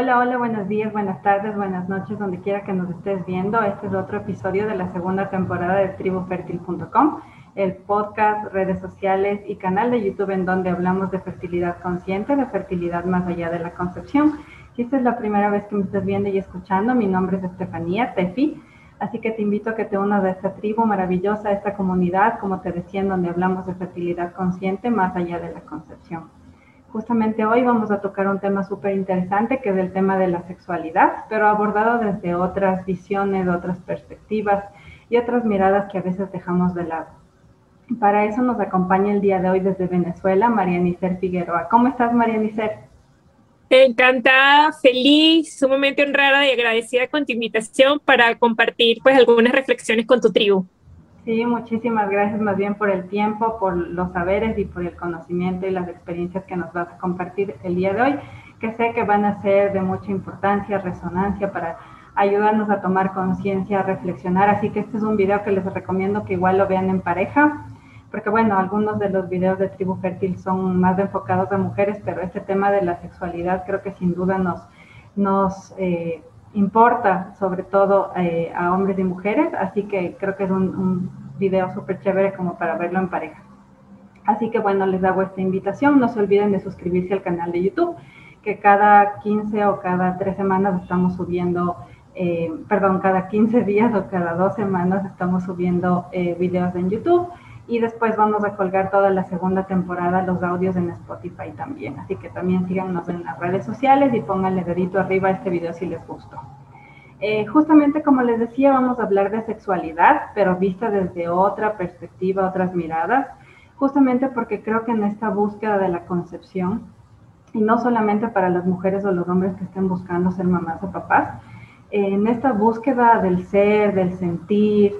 Hola, hola, buenos días, buenas tardes, buenas noches, donde quiera que nos estés viendo. Este es otro episodio de la segunda temporada de tribufertil.com, el podcast, redes sociales y canal de YouTube en donde hablamos de fertilidad consciente, de fertilidad más allá de la concepción. Si esta es la primera vez que me estás viendo y escuchando, mi nombre es Estefanía Tefi, así que te invito a que te unas a esta tribu maravillosa, a esta comunidad, como te decía, en donde hablamos de fertilidad consciente más allá de la concepción. Justamente hoy vamos a tocar un tema súper interesante que es el tema de la sexualidad, pero abordado desde otras visiones, otras perspectivas y otras miradas que a veces dejamos de lado. Para eso nos acompaña el día de hoy desde Venezuela María Nicer Figueroa. ¿Cómo estás, María Nicer? Encantada, feliz, sumamente honrada y agradecida con tu invitación para compartir pues algunas reflexiones con tu tribu. Sí, muchísimas gracias más bien por el tiempo, por los saberes y por el conocimiento y las experiencias que nos vas a compartir el día de hoy, que sé que van a ser de mucha importancia, resonancia para ayudarnos a tomar conciencia, a reflexionar. Así que este es un video que les recomiendo que igual lo vean en pareja, porque bueno, algunos de los videos de Tribu Fértil son más enfocados a mujeres, pero este tema de la sexualidad creo que sin duda nos, nos eh, importa sobre todo eh, a hombres y mujeres, así que creo que es un, un video súper chévere como para verlo en pareja. Así que bueno, les hago esta invitación, no se olviden de suscribirse al canal de YouTube, que cada 15 o cada 3 semanas estamos subiendo, eh, perdón, cada 15 días o cada 2 semanas estamos subiendo eh, videos en YouTube y después vamos a colgar toda la segunda temporada los audios en Spotify también. Así que también síganos en las redes sociales y pónganle dedito arriba a este video si les gustó. Eh, justamente como les decía, vamos a hablar de sexualidad, pero vista desde otra perspectiva, otras miradas, justamente porque creo que en esta búsqueda de la concepción, y no solamente para las mujeres o los hombres que estén buscando ser mamás o papás, en esta búsqueda del ser, del sentir,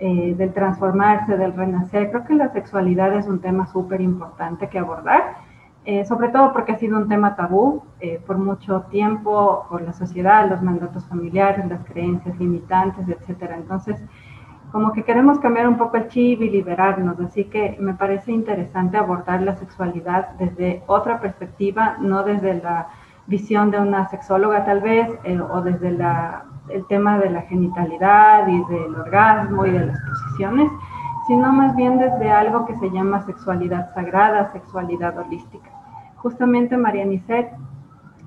eh, del transformarse, del renacer. Creo que la sexualidad es un tema súper importante que abordar, eh, sobre todo porque ha sido un tema tabú eh, por mucho tiempo, por la sociedad, los mandatos familiares, las creencias limitantes, etcétera. Entonces, como que queremos cambiar un poco el chip y liberarnos, así que me parece interesante abordar la sexualidad desde otra perspectiva, no desde la visión de una sexóloga tal vez, o desde la el tema de la genitalidad y del orgasmo y de las posiciones, sino más bien desde algo que se llama sexualidad sagrada, sexualidad holística. Justamente, María Nisset,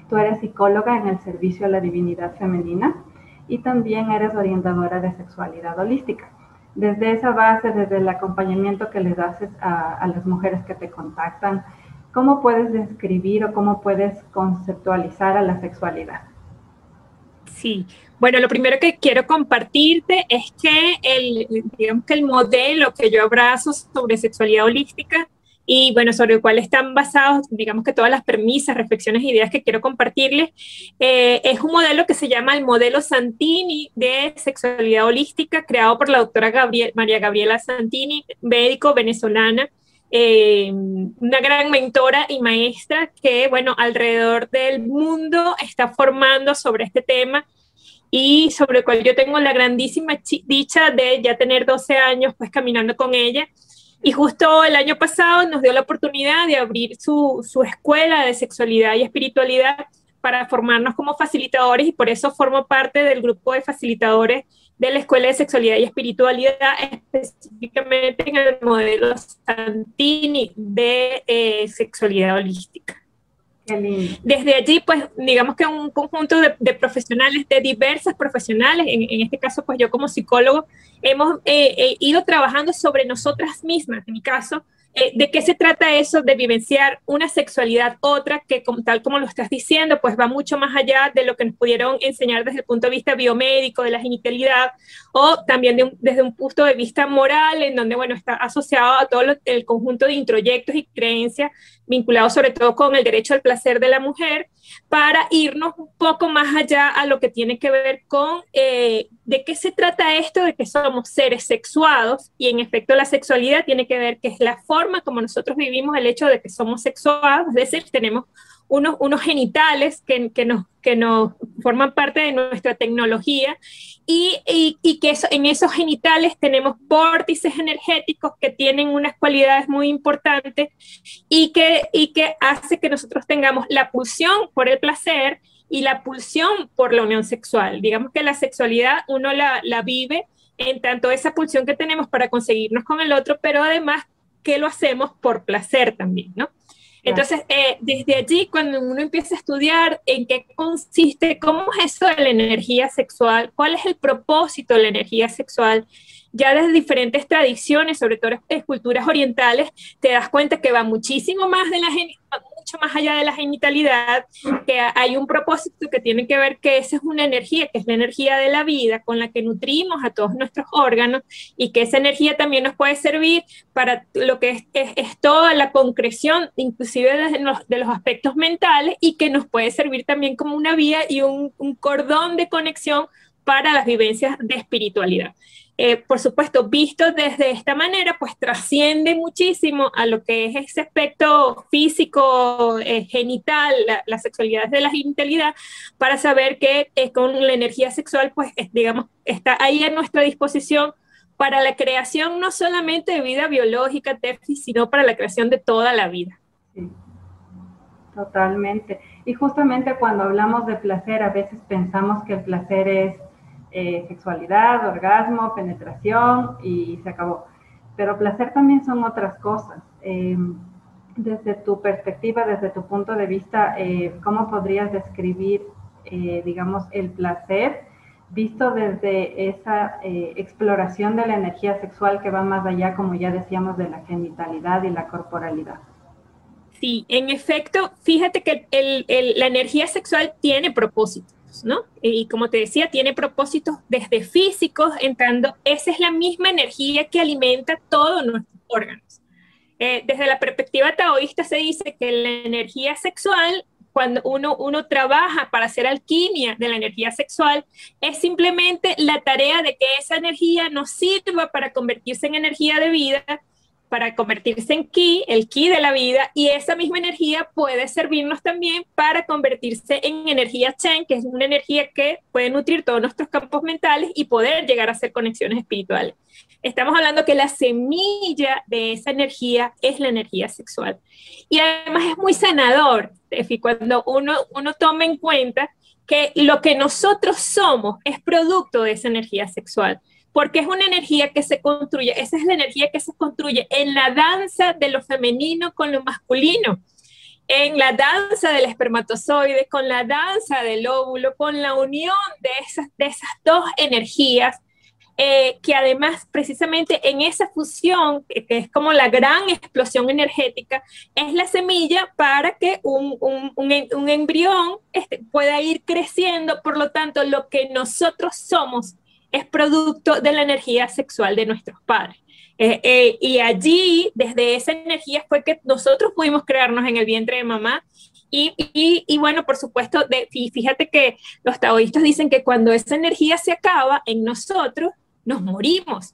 tú eres psicóloga en el servicio a la divinidad femenina y también eres orientadora de sexualidad holística. Desde esa base, desde el acompañamiento que les haces a las mujeres que te contactan, ¿cómo puedes describir o cómo puedes conceptualizar a la sexualidad? Sí, bueno, lo primero que quiero compartirte es que el, digamos que el modelo que yo abrazo sobre sexualidad holística y bueno, sobre el cual están basados, digamos que todas las premisas, reflexiones, ideas que quiero compartirles, eh, es un modelo que se llama el modelo Santini de sexualidad holística, creado por la doctora María Gabriela Santini, médico venezolana, eh, una gran mentora y maestra que, bueno, alrededor del mundo está formando sobre este tema y sobre el cual yo tengo la grandísima dicha de ya tener 12 años pues caminando con ella. Y justo el año pasado nos dio la oportunidad de abrir su, su escuela de sexualidad y espiritualidad para formarnos como facilitadores y por eso formo parte del grupo de facilitadores de la Escuela de Sexualidad y Espiritualidad, específicamente en el modelo Santini de eh, sexualidad holística. Desde allí, pues, digamos que un conjunto de, profesionales, de diversas profesionales, en, este caso, pues yo como psicólogo, hemos eh, eh, ido trabajando sobre nosotras mismas, en mi caso, eh, ¿De qué se trata eso de vivenciar una sexualidad otra que, como, tal como lo estás diciendo, pues va mucho más allá de lo que nos pudieron enseñar desde el punto de vista biomédico, de la genitalidad, o también desde un punto de vista moral, en donde, bueno, está asociado a todo el conjunto de introyectos y creencias vinculados sobre todo con el derecho al placer de la mujer, para irnos un poco más allá a lo que tiene que ver con eh, de qué se trata esto de que somos seres sexuados y en efecto la sexualidad tiene que ver que es la forma como nosotros vivimos el hecho de que somos sexuados, es decir, tenemos unos, unos genitales que, que, nos, que nos forman parte de nuestra tecnología y, y, que eso, en esos genitales tenemos vórtices energéticos que tienen unas cualidades muy importantes y que, y que hace que nosotros tengamos la pulsión por el placer y la pulsión por la unión sexual. Digamos que la sexualidad uno la, la vive en tanto esa pulsión que tenemos para conseguirnos con el otro, pero además que lo hacemos por placer también, ¿no? Entonces, eh, desde allí, cuando uno empieza a estudiar en qué consiste, cómo es eso de la energía sexual, cuál es el propósito de la energía sexual, ya desde diferentes tradiciones, sobre todo en culturas orientales, te das cuenta que va muchísimo más de la mucho más allá de la genitalidad, que hay un propósito que tiene que ver que esa es una energía, que es la energía de la vida con la que nutrimos a todos nuestros órganos y que esa energía también nos puede servir para lo que es, toda la concreción, inclusive de los, de los, aspectos mentales y que nos puede servir también como una vía y un, un cordón de conexión para las vivencias de espiritualidad. Eh, por supuesto, visto desde esta manera, pues trasciende muchísimo a lo que es ese aspecto físico, eh, genital, la, sexualidad de la genitalidad, para saber que eh, con la energía sexual, pues digamos, está ahí a nuestra disposición para la creación no solamente de vida biológica, sino para la creación de toda la vida. totalmente. Y justamente cuando hablamos de placer, a veces pensamos que el placer es eh, sexualidad, orgasmo, penetración y se acabó. Pero placer también son otras cosas. Eh, desde tu perspectiva, desde tu punto de vista, eh, ¿cómo podrías describir, digamos, el placer visto desde esa exploración de la energía sexual que va más allá, como ya decíamos, de la genitalidad y la corporalidad? Sí, en efecto, fíjate que la energía sexual tiene propósito. Y como te decía, tiene propósitos desde físicos, entrando, esa es la misma energía que alimenta todos nuestros órganos. Eh, desde la perspectiva taoísta se dice que la energía sexual, cuando uno, uno trabaja para hacer alquimia de la energía sexual, es simplemente la tarea de que esa energía nos sirva para convertirse en energía de vida, para convertirse en ki, el ki de la vida, y esa misma energía puede servirnos también para convertirse en energía Chen, que es una energía que puede nutrir todos nuestros campos mentales y poder llegar a hacer conexiones espirituales. Estamos hablando que la semilla de esa energía es la energía sexual. Y además es muy sanador, Tefi, cuando uno, uno toma en cuenta que lo que nosotros somos es producto de esa energía sexual porque es una energía que se construye, esa es la energía que se construye en la danza de lo femenino con lo masculino, en la danza del espermatozoide, con la danza del óvulo, con la unión de esas, de esas dos energías, eh, que además precisamente en esa fusión, que, es como la gran explosión energética, es la semilla para que un, un, un embrión este, pueda ir creciendo, por lo tanto, lo que nosotros somos es producto de la energía sexual de nuestros padres. Eh, eh, y allí, desde esa energía, fue que nosotros pudimos crearnos en el vientre de mamá. Y, y, bueno, por supuesto, de, fíjate que los taoístas dicen que cuando esa energía se acaba en nosotros, nos morimos,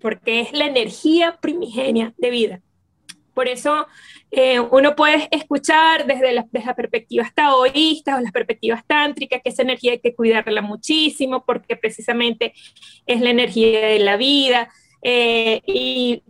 porque es la energía primigenia de vida. Por eso eh, uno puede escuchar desde, las perspectivas taoístas o las perspectivas tántricas que esa energía hay que cuidarla muchísimo porque precisamente es la energía de la vida. Eh, y,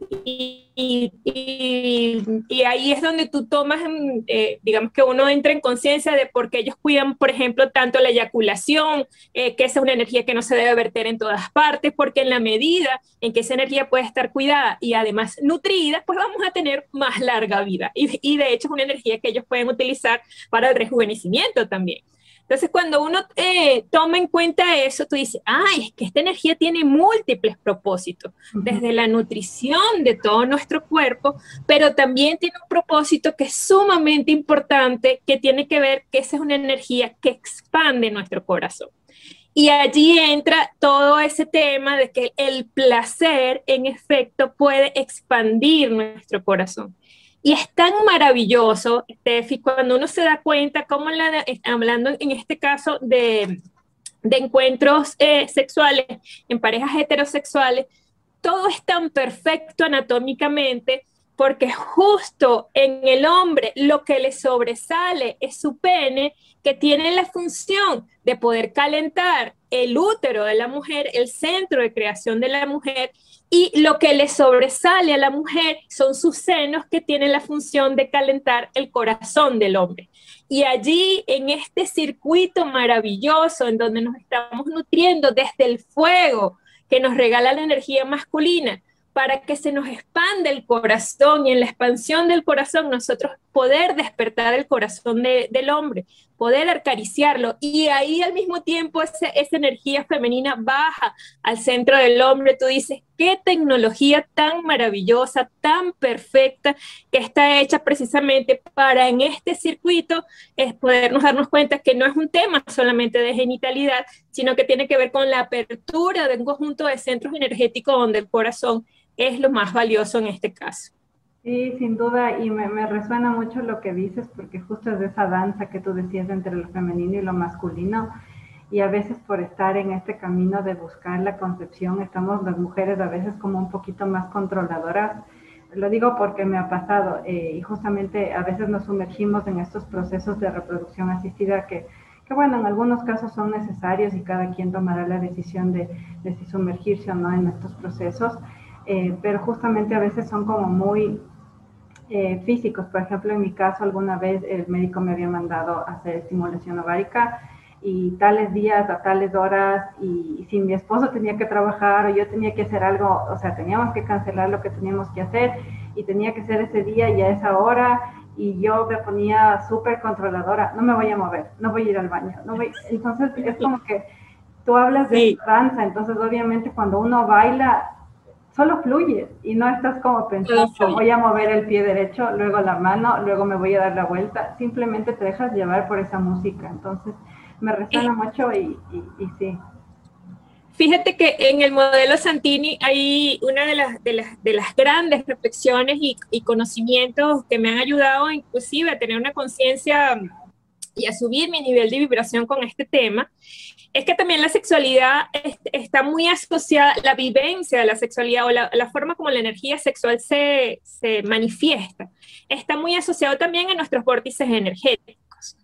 ahí es donde tú tomas, mm, eh, digamos que uno entra en conciencia de por qué ellos cuidan, por ejemplo, tanto la eyaculación, eh, que esa es una energía que no se debe verter en todas partes, porque en la medida en que esa energía puede estar cuidada y además nutrida, pues vamos a tener más larga vida. Y, y de hecho es una energía que ellos pueden utilizar para el rejuvenecimiento también. Entonces, cuando uno eh, toma en cuenta eso, tú dices, ay, es que esta energía tiene múltiples propósitos, desde la nutrición de todo nuestro cuerpo, pero también tiene un propósito que es sumamente importante, que tiene que ver que esa es una energía que expande nuestro corazón. Y allí entra todo ese tema de que el placer, en efecto, puede expandir nuestro corazón. Y es tan maravilloso, Steffi, cuando uno se da cuenta, como la, hablando en este caso de, de encuentros eh, sexuales en parejas heterosexuales, todo es tan perfecto anatómicamente porque justo en el hombre lo que le sobresale es su pene, que tiene la función de poder calentar el útero de la mujer, el centro de creación de la mujer, y lo que le sobresale a la mujer son sus senos que tienen la función de calentar el corazón del hombre. Y allí, en este circuito maravilloso en donde nos estamos nutriendo desde el fuego que nos regala la energía masculina, para que se nos expande el corazón y en la expansión del corazón nosotros poder despertar el corazón del hombre, poder acariciarlo y ahí al mismo tiempo esa energía femenina baja al centro del hombre. Tú dices, qué tecnología tan maravillosa, tan perfecta, que está hecha precisamente para en este circuito es podernos darnos cuenta que no es un tema solamente de genitalidad, sino que tiene que ver con la apertura de un conjunto de centros energéticos donde el corazón es lo más valioso en este caso. Sí, sin duda, y me, resuena mucho lo que dices, porque justo es de esa danza que tú decías entre lo femenino y lo masculino, y a veces por estar en este camino de buscar la concepción, estamos las mujeres a veces como un poquito más controladoras. Lo digo porque me ha pasado, eh, y justamente a veces nos sumergimos en estos procesos de reproducción asistida que, que, bueno, en algunos casos son necesarios y cada quien tomará la decisión de, de si sumergirse o no en estos procesos eh, pero justamente a veces son como muy eh, físicos. Por ejemplo, en mi caso, alguna vez el médico me había mandado a hacer estimulación ovárica y tales días a tales horas y, si mi esposo tenía que trabajar o yo tenía que hacer algo, o sea, teníamos que cancelar lo que teníamos que hacer y tenía que ser ese día y a esa hora y yo me ponía súper controladora, no me voy a mover, no voy a ir al baño, no voy, entonces es como que tú hablas de danza, entonces obviamente cuando uno baila solo fluyes y no estás como pensando, voy a mover el pie derecho, luego la mano, luego me voy a dar la vuelta, simplemente te dejas llevar por esa música. Entonces, me resuena mucho y, sí. Fíjate que en el modelo Santini hay una de las, de las, de las grandes reflexiones y, y, conocimientos que me han ayudado inclusive a tener una conciencia y a subir mi nivel de vibración con este tema, es que también la sexualidad está muy asociada, la vivencia de la sexualidad o la, forma como la energía sexual se, se, manifiesta, está muy asociado también a nuestros vórtices energéticos.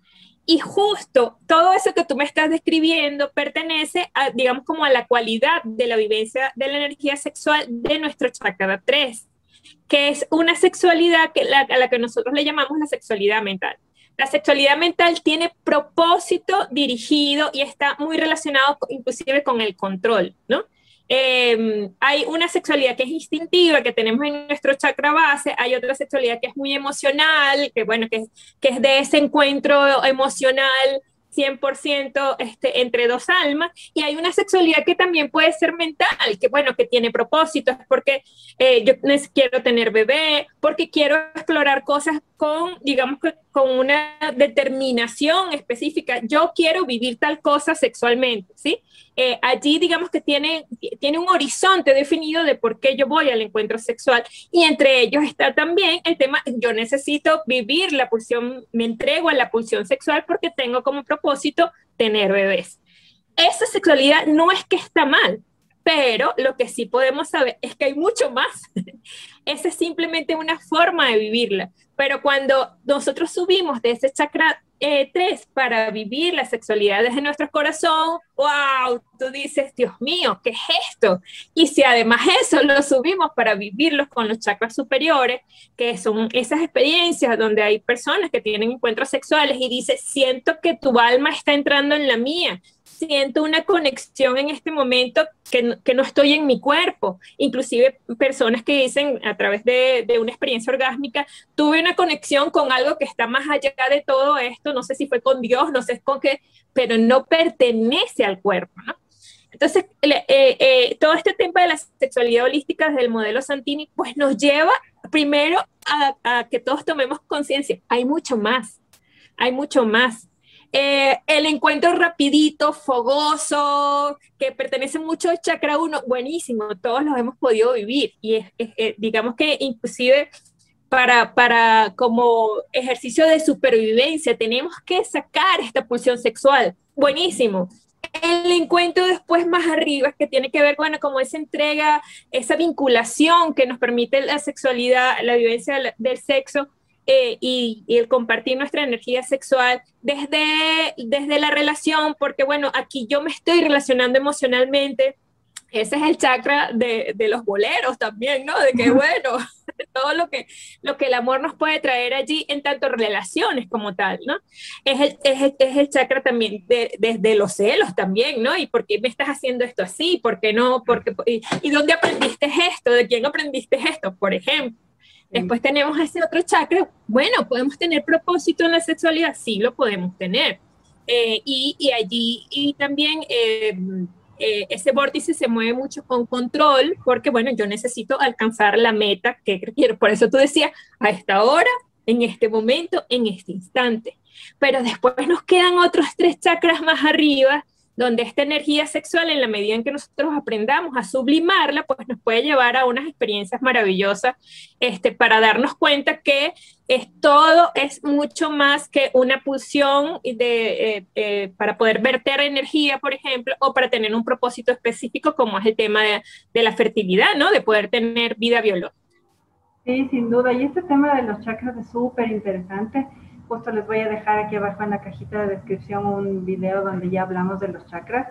Y justo todo eso que tú me estás describiendo pertenece a, digamos, como a la cualidad de la vivencia de la energía sexual de nuestro chakra 3, que es una sexualidad que a la que nosotros le llamamos la sexualidad mental. La sexualidad mental tiene propósito dirigido y está muy relacionado inclusive con el control, ¿no? Em, hay una sexualidad que es instintiva, que tenemos en nuestro chakra base, hay otra sexualidad que es muy emocional, que bueno, que, es de ese encuentro emocional 100% este, entre dos almas, y hay una sexualidad que también puede ser mental, que bueno, que tiene propósitos, porque eh, yo quiero tener bebé, porque quiero explorar cosas digamos, con una determinación específica, yo quiero vivir tal cosa sexualmente, ¿sí? Eh, allí digamos que tiene, tiene un horizonte definido de por qué yo voy al encuentro sexual y entre ellos está también el tema, yo necesito vivir la pulsión, me entrego a la pulsión sexual porque tengo como propósito tener bebés. Esa sexualidad no es que está mal, pero lo que sí podemos saber es que hay mucho más. Esa es simplemente una forma de vivirla. Pero cuando nosotros subimos de ese chakra eh, 3 para vivir la sexualidad desde nuestro corazón, wow, tú dices, Dios mío, ¿qué es esto? Y si además eso lo subimos para vivirlos con los chakras superiores, que son esas experiencias donde hay personas que tienen encuentros sexuales y dices, siento que tu alma está entrando en la mía, siento una conexión en este momento que no, que no, estoy en mi cuerpo. Inclusive personas que dicen a través de, de, una experiencia orgásmica, tuve una conexión con algo que está más allá de todo esto, no sé si fue con Dios, no sé con qué, pero no pertenece al cuerpo. Entonces, eh, eh, todo este tema de la sexualidad holística desde el modelo Santini, pues nos lleva primero a que todos tomemos conciencia, hay mucho más, hay mucho más eh, el encuentro rapidito, fogoso, que pertenece mucho al chakra 1, buenísimo, todos los hemos podido vivir y es, eh, digamos que inclusive para, para como ejercicio de supervivencia tenemos que sacar esta pulsión sexual, buenísimo. El encuentro después más arriba, que tiene que ver, bueno, como esa entrega, esa vinculación que nos permite la sexualidad, la vivencia del sexo, eh, y, el compartir nuestra energía sexual desde, desde la relación, porque bueno, aquí yo me estoy relacionando emocionalmente. Ese es el chakra de, de los boleros también, ¿no? De que bueno, todo lo que, lo que el amor nos puede traer allí en tanto relaciones como tal, ¿no? Es el, es el, es el chakra también desde de, de los celos también, ¿no? ¿Y por qué me estás haciendo esto así? ¿Por qué no? Porque, y, ¿Y dónde aprendiste esto? ¿De quién aprendiste esto? Por ejemplo. Después tenemos ese otro chakra. Bueno, ¿podemos tener propósito en la sexualidad? Sí, lo podemos tener. Eh, y, y, allí, y también eh, eh, ese vórtice se mueve mucho con control, porque bueno, yo necesito alcanzar la meta que quiero. Por eso tú decías, a esta hora, en este momento, en este instante. Pero después nos quedan otros tres chakras más arriba donde esta energía sexual, en la medida en que nosotros aprendamos a sublimarla, pues nos puede llevar a unas experiencias maravillosas este, para darnos cuenta que es, todo es mucho más que una pulsión de, eh, eh, para poder verter energía, por ejemplo, o para tener un propósito específico como es el tema de, la fertilidad, ¿no? De poder tener vida biológica. Sí, sin duda. Y este tema de los chakras es súper interesante Justo les voy a dejar aquí abajo en la cajita de descripción un video donde ya hablamos de los chakras,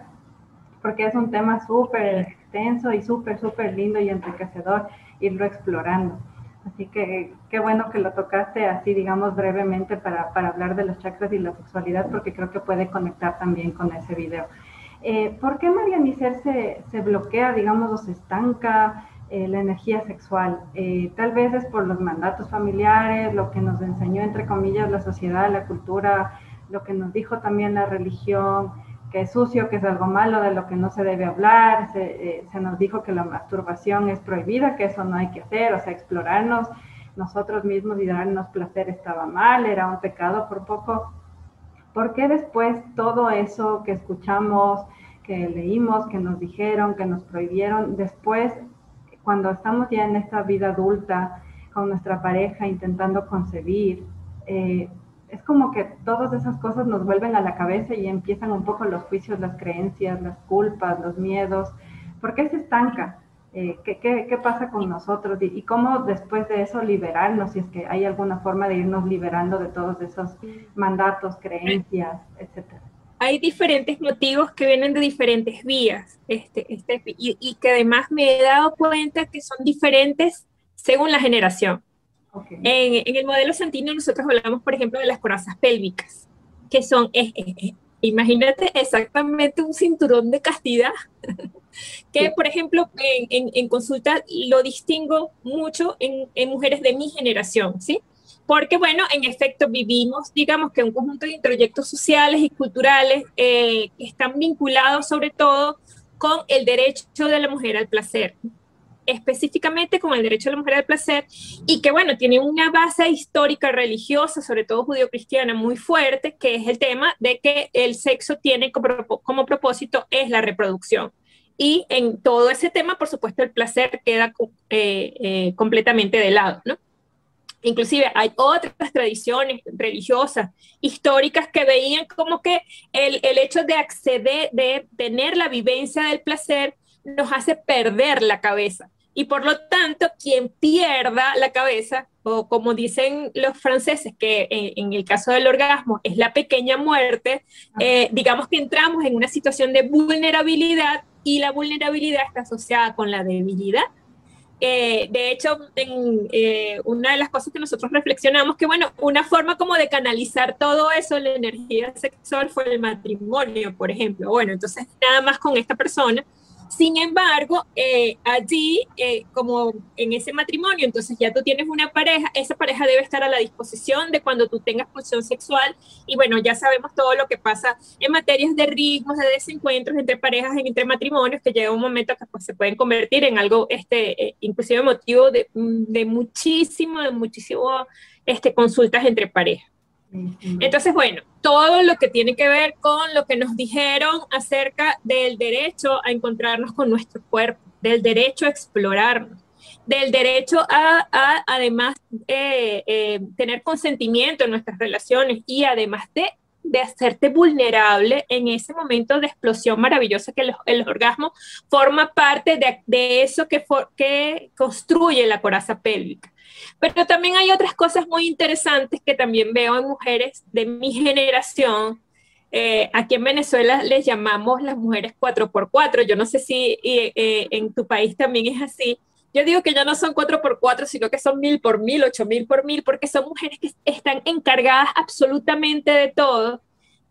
porque es un tema súper extenso y súper, súper lindo y enriquecedor irlo explorando. Así que qué bueno que lo tocaste así, digamos, brevemente para, para hablar de los chakras y la sexualidad, porque creo que puede conectar también con ese video. Eh, ¿Por qué María Miser se, se bloquea, digamos, o se estanca? Eh, la energía sexual. Eh, tal vez es por los mandatos familiares, lo que nos enseñó, entre comillas, la sociedad, la cultura, lo que nos dijo también la religión, que es sucio, que es algo malo, de lo que no se debe hablar. Se, eh, se nos dijo que la masturbación es prohibida, que eso no hay que hacer, o sea, explorarnos nosotros mismos y darnos placer estaba mal, era un pecado por poco. ¿Por qué después todo eso que escuchamos, que leímos, que nos dijeron, que nos prohibieron, después cuando estamos ya en esta vida adulta con nuestra pareja intentando concebir, eh, es como que todas esas cosas nos vuelven a la cabeza y empiezan un poco los juicios, las creencias, las culpas, los miedos. ¿Por qué se estanca? Eh, ¿qué, qué, qué, pasa con nosotros? Y, y, cómo después de eso liberarnos, si es que hay alguna forma de irnos liberando de todos esos mandatos, creencias, etcétera hay diferentes motivos que vienen de diferentes vías, este, este, y, y, que además me he dado cuenta que son diferentes según la generación. Okay. En, en, el modelo Santino nosotros hablamos, por ejemplo, de las corazas pélvicas, que son, eh, eh, imagínate exactamente un cinturón de castidad, que por ejemplo en, en, en, consulta lo distingo mucho en, en mujeres de mi generación, ¿sí? Porque bueno, en efecto vivimos, digamos que un conjunto de introyectos sociales y culturales eh, que están vinculados sobre todo con el derecho de la mujer al placer, específicamente con el derecho de la mujer al placer, y que bueno, tiene una base histórica religiosa, sobre todo judío-cristiana, muy fuerte, que es el tema de que el sexo tiene como, como propósito es la reproducción. Y en todo ese tema, por supuesto, el placer queda eh, eh, completamente de lado, ¿no? Inclusive hay otras tradiciones religiosas, históricas, que veían como que el, el, hecho de acceder, de tener la vivencia del placer, nos hace perder la cabeza. Y por lo tanto, quien pierda la cabeza, o como dicen los franceses, que en, en el caso del orgasmo es la pequeña muerte, eh, digamos que entramos en una situación de vulnerabilidad y la vulnerabilidad está asociada con la debilidad eh, de hecho, en, eh, una de las cosas que nosotros reflexionamos, que bueno, una forma como de canalizar todo eso, la energía sexual, fue el matrimonio, por ejemplo. Bueno, entonces nada más con esta persona sin embargo, eh, allí, eh, como en ese matrimonio, entonces ya tú tienes una pareja, esa pareja debe estar a la disposición de cuando tú tengas pulsión sexual. Y bueno, ya sabemos todo lo que pasa en materias de ritmos, de desencuentros entre parejas, entre matrimonios, que llega un momento que pues, se pueden convertir en algo, este, eh, inclusive motivo de, muchísimo, de muchísimo este, consultas entre parejas. Entonces, bueno, todo lo que tiene que ver con lo que nos dijeron acerca del derecho a encontrarnos con nuestro cuerpo, del derecho a explorarnos, del derecho a, además, eh, eh, tener consentimiento en nuestras relaciones y además de de hacerte vulnerable en ese momento de explosión maravillosa que el, orgasmo forma parte de, eso que, que construye la coraza pélvica. Pero también hay otras cosas muy interesantes que también veo en mujeres de mi generación. Eh, aquí en Venezuela les llamamos las mujeres 4x4. Yo no sé si eh, eh, en tu país también es así yo digo que ya no son cuatro por cuatro, sino que son mil por mil, ocho mil por mil, porque son mujeres que están encargadas absolutamente de todo,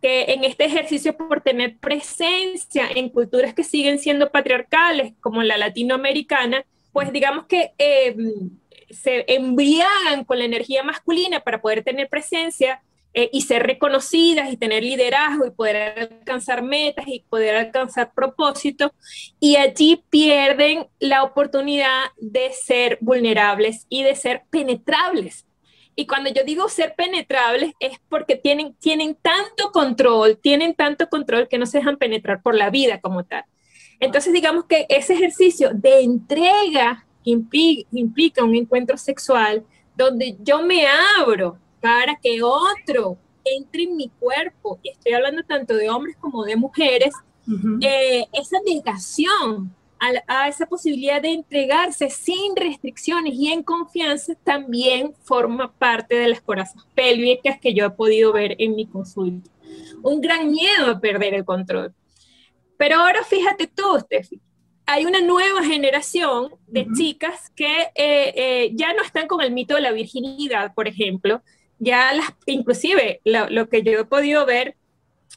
que en este ejercicio por tener presencia en culturas que siguen siendo patriarcales, como la latinoamericana, pues digamos que em, se embriagan con la energía masculina para poder tener presencia eh, y ser reconocidas y tener liderazgo y poder alcanzar metas y poder alcanzar propósitos. Y allí pierden la oportunidad de ser vulnerables y de ser penetrables. Y cuando yo digo ser penetrables es porque tienen, tienen tanto control, tienen tanto control que no se dejan penetrar por la vida como tal. Entonces digamos que ese ejercicio de entrega implica, implica un encuentro sexual donde yo me abro para que otro entre en mi cuerpo, y estoy hablando tanto de hombres como de mujeres, eh, esa negación a, esa posibilidad de entregarse sin restricciones y en confianza también forma parte de las corazas pélvicas que yo he podido ver en mi consulta. Un gran miedo a perder el control. Pero ahora fíjate tú, Steffi, hay una nueva generación de chicas que eh, eh, ya no están con el mito de la virginidad, por ejemplo, ya las, inclusive lo, que yo he podido ver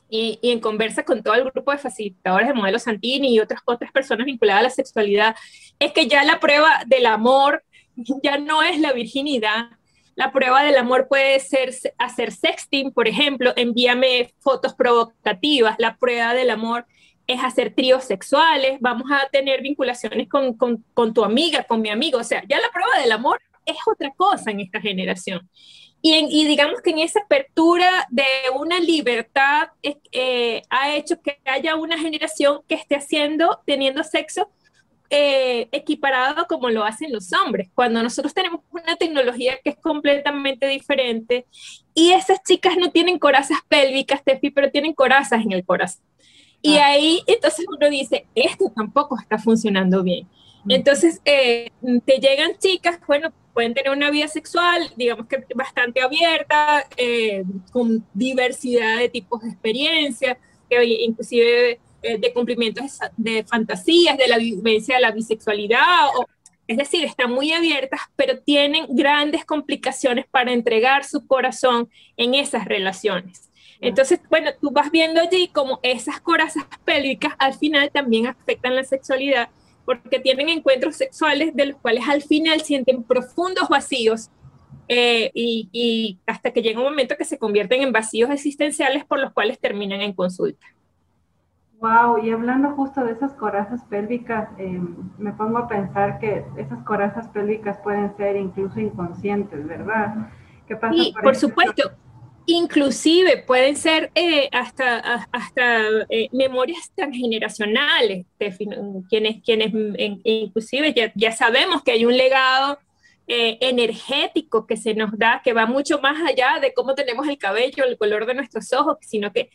y, en conversa con todo el grupo de facilitadores de Modelo Santini y otras, otras personas vinculadas a la sexualidad, es que ya la prueba del amor ya no es la virginidad. La prueba del amor puede ser hacer sexting, por ejemplo, envíame fotos provocativas. La prueba del amor es hacer tríos sexuales, vamos a tener vinculaciones con, con, tu amiga, con mi amigo. O sea, ya la prueba del amor es otra cosa en esta generación. Y, digamos que en esa apertura de una libertad eh, ha hecho que haya una generación que esté haciendo, teniendo sexo eh, equiparado como lo hacen los hombres, cuando nosotros tenemos una tecnología que es completamente diferente y esas chicas no tienen corazas pélvicas, Tefi, pero tienen corazas en el corazón. Y ah. ahí entonces uno dice, esto tampoco está funcionando bien. Entonces, eh, te llegan chicas, bueno, pueden tener una vida sexual, digamos que bastante abierta, eh, con diversidad de tipos de experiencias, que inclusive eh, de cumplimientos de fantasías, de la vivencia de la bisexualidad, o, es decir, están muy abiertas, pero tienen grandes complicaciones para entregar su corazón en esas relaciones. Entonces, bueno, tú vas viendo allí como esas corazas pélvicas al final también afectan la sexualidad porque tienen encuentros sexuales de los cuales al final sienten profundos vacíos eh, y, hasta que llega un momento que se convierten en vacíos existenciales por los cuales terminan en consulta. Wow, y hablando justo de esas corazas pélvicas, eh, me pongo a pensar que esas corazas pélvicas pueden ser incluso inconscientes, ¿verdad? ¿Qué pasa? Sí, por supuesto. Inclusive pueden ser eh, hasta, hasta eh, memorias transgeneracionales, quienes, quienes inclusive ya, ya, sabemos que hay un legado eh, energético que se nos da, que va mucho más allá de cómo tenemos el cabello, el color de nuestros ojos, sino que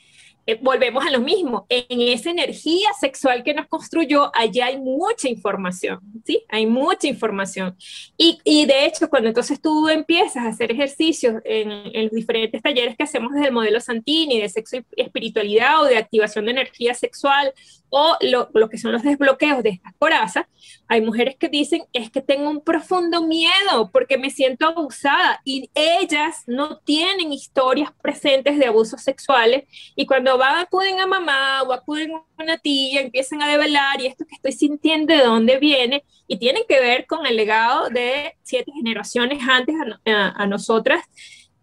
eh, volvemos a lo mismo, en esa energía sexual que nos construyó, allá hay mucha información, ¿sí? Hay mucha información. Y, de hecho, cuando entonces tú empiezas a hacer ejercicios en, en, los diferentes talleres que hacemos desde el modelo Santini, de sexo y espiritualidad o de activación de energía sexual o lo, que son los desbloqueos de esta coraza, hay mujeres que dicen, es que tengo un profundo miedo porque me siento abusada y ellas no tienen historias presentes de abusos sexuales y cuando van, acuden a mamá o acuden a una tía, empiezan a develar y esto que estoy sintiendo de dónde viene y tienen que ver con el legado de siete generaciones antes a nosotras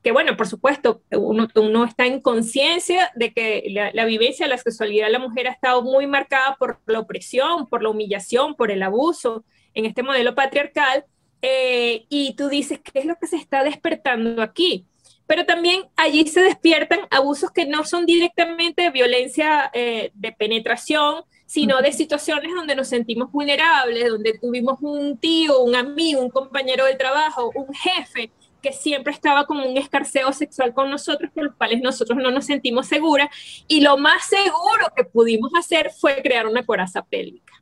que bueno, por supuesto, uno, uno está en conciencia de que la, vivencia de la sexualidad de la mujer ha estado muy marcada por la opresión, por la humillación, por el abuso en este modelo patriarcal, eh, y tú dices, ¿qué es lo que se está despertando aquí? Pero también allí se despiertan abusos que no son directamente de violencia eh, de penetración, sino de situaciones donde nos sentimos vulnerables, donde tuvimos un tío, un amigo, un compañero de trabajo, un jefe que siempre estaba como un escarceo sexual con nosotros, por los cuales nosotros no nos sentimos seguras, y lo más seguro que pudimos hacer fue crear una coraza pélvica.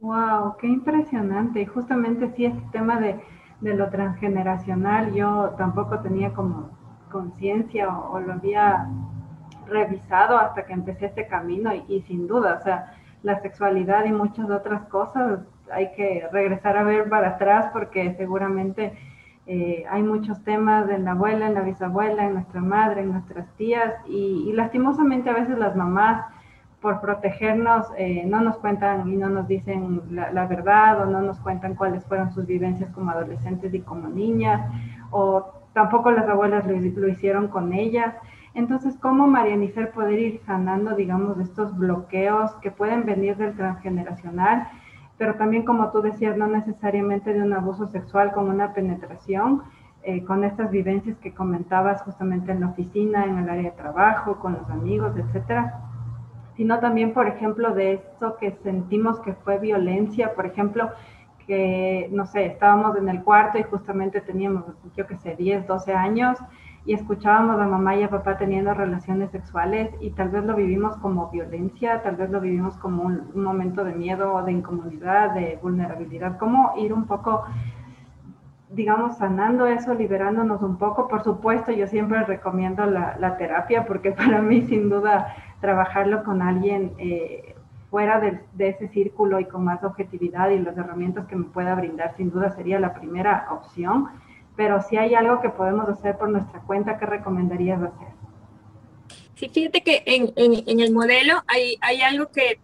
¡Wow! ¡Qué impresionante! Y justamente sí, este tema de, de lo transgeneracional, yo tampoco tenía como conciencia o, lo había revisado hasta que empecé este camino y, y sin duda, o sea, la sexualidad y muchas otras cosas hay que regresar a ver para atrás porque seguramente eh, hay muchos temas en la abuela, en la bisabuela, en nuestra madre, en nuestras tías y, lastimosamente a veces las mamás por protegernos eh, no nos cuentan y no nos dicen la, verdad o no nos cuentan cuáles fueron sus vivencias como adolescentes y como niñas o tampoco las abuelas lo, lo hicieron con ellas. Entonces, ¿cómo Marianicer poder ir sanando, digamos, estos bloqueos que pueden venir del transgeneracional? Pero también como tú decías, no necesariamente de un abuso sexual como una penetración, eh, con estas vivencias que comentabas justamente en la oficina, en el área de trabajo, con los amigos, etcétera, sino también, por ejemplo, de esto que sentimos que fue violencia, por ejemplo, que, no sé, estábamos en el cuarto y justamente teníamos, yo qué sé, 10, 12 años y escuchábamos a mamá y a papá teniendo relaciones sexuales y tal vez lo vivimos como violencia, tal vez lo vivimos como un, momento de miedo, de incomodidad, de vulnerabilidad. ¿Cómo ir un poco, digamos, sanando eso, liberándonos un poco? Por supuesto, yo siempre recomiendo la, terapia porque para mí, sin duda, trabajarlo con alguien eh, fuera de, de ese círculo y con más objetividad y las herramientas que me pueda brindar, sin duda sería la primera opción pero si hay algo que podemos hacer por nuestra cuenta, ¿qué recomendarías hacer? Sí, fíjate que en, en, el modelo hay, hay algo que,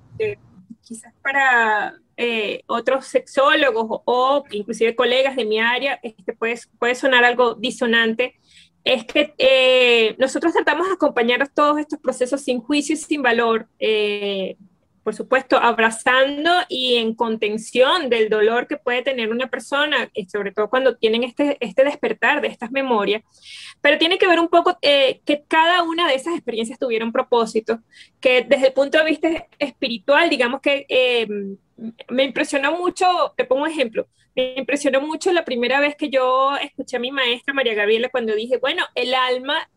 quizás para eh, otros sexólogos o, inclusive colegas de mi área este puede, puede sonar algo disonante, es que eh, nosotros tratamos de acompañar todos estos procesos sin juicio y sin valor, eh, por supuesto, abrazando y en contención del dolor que puede tener una persona, eh, sobre todo cuando tienen este, este despertar de estas memorias, pero tiene que ver un poco eh, que cada una de esas experiencias tuviera un propósito, que desde el punto de vista espiritual, digamos que eh, me impresionó mucho, te pongo un ejemplo, me impresionó mucho la primera vez que yo escuché a mi maestra María Gabriela cuando dije, bueno, el alma